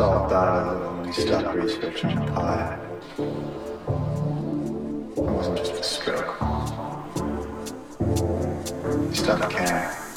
saw that when we stopped researching pi. It wasn't just a stroke. He stopped caring.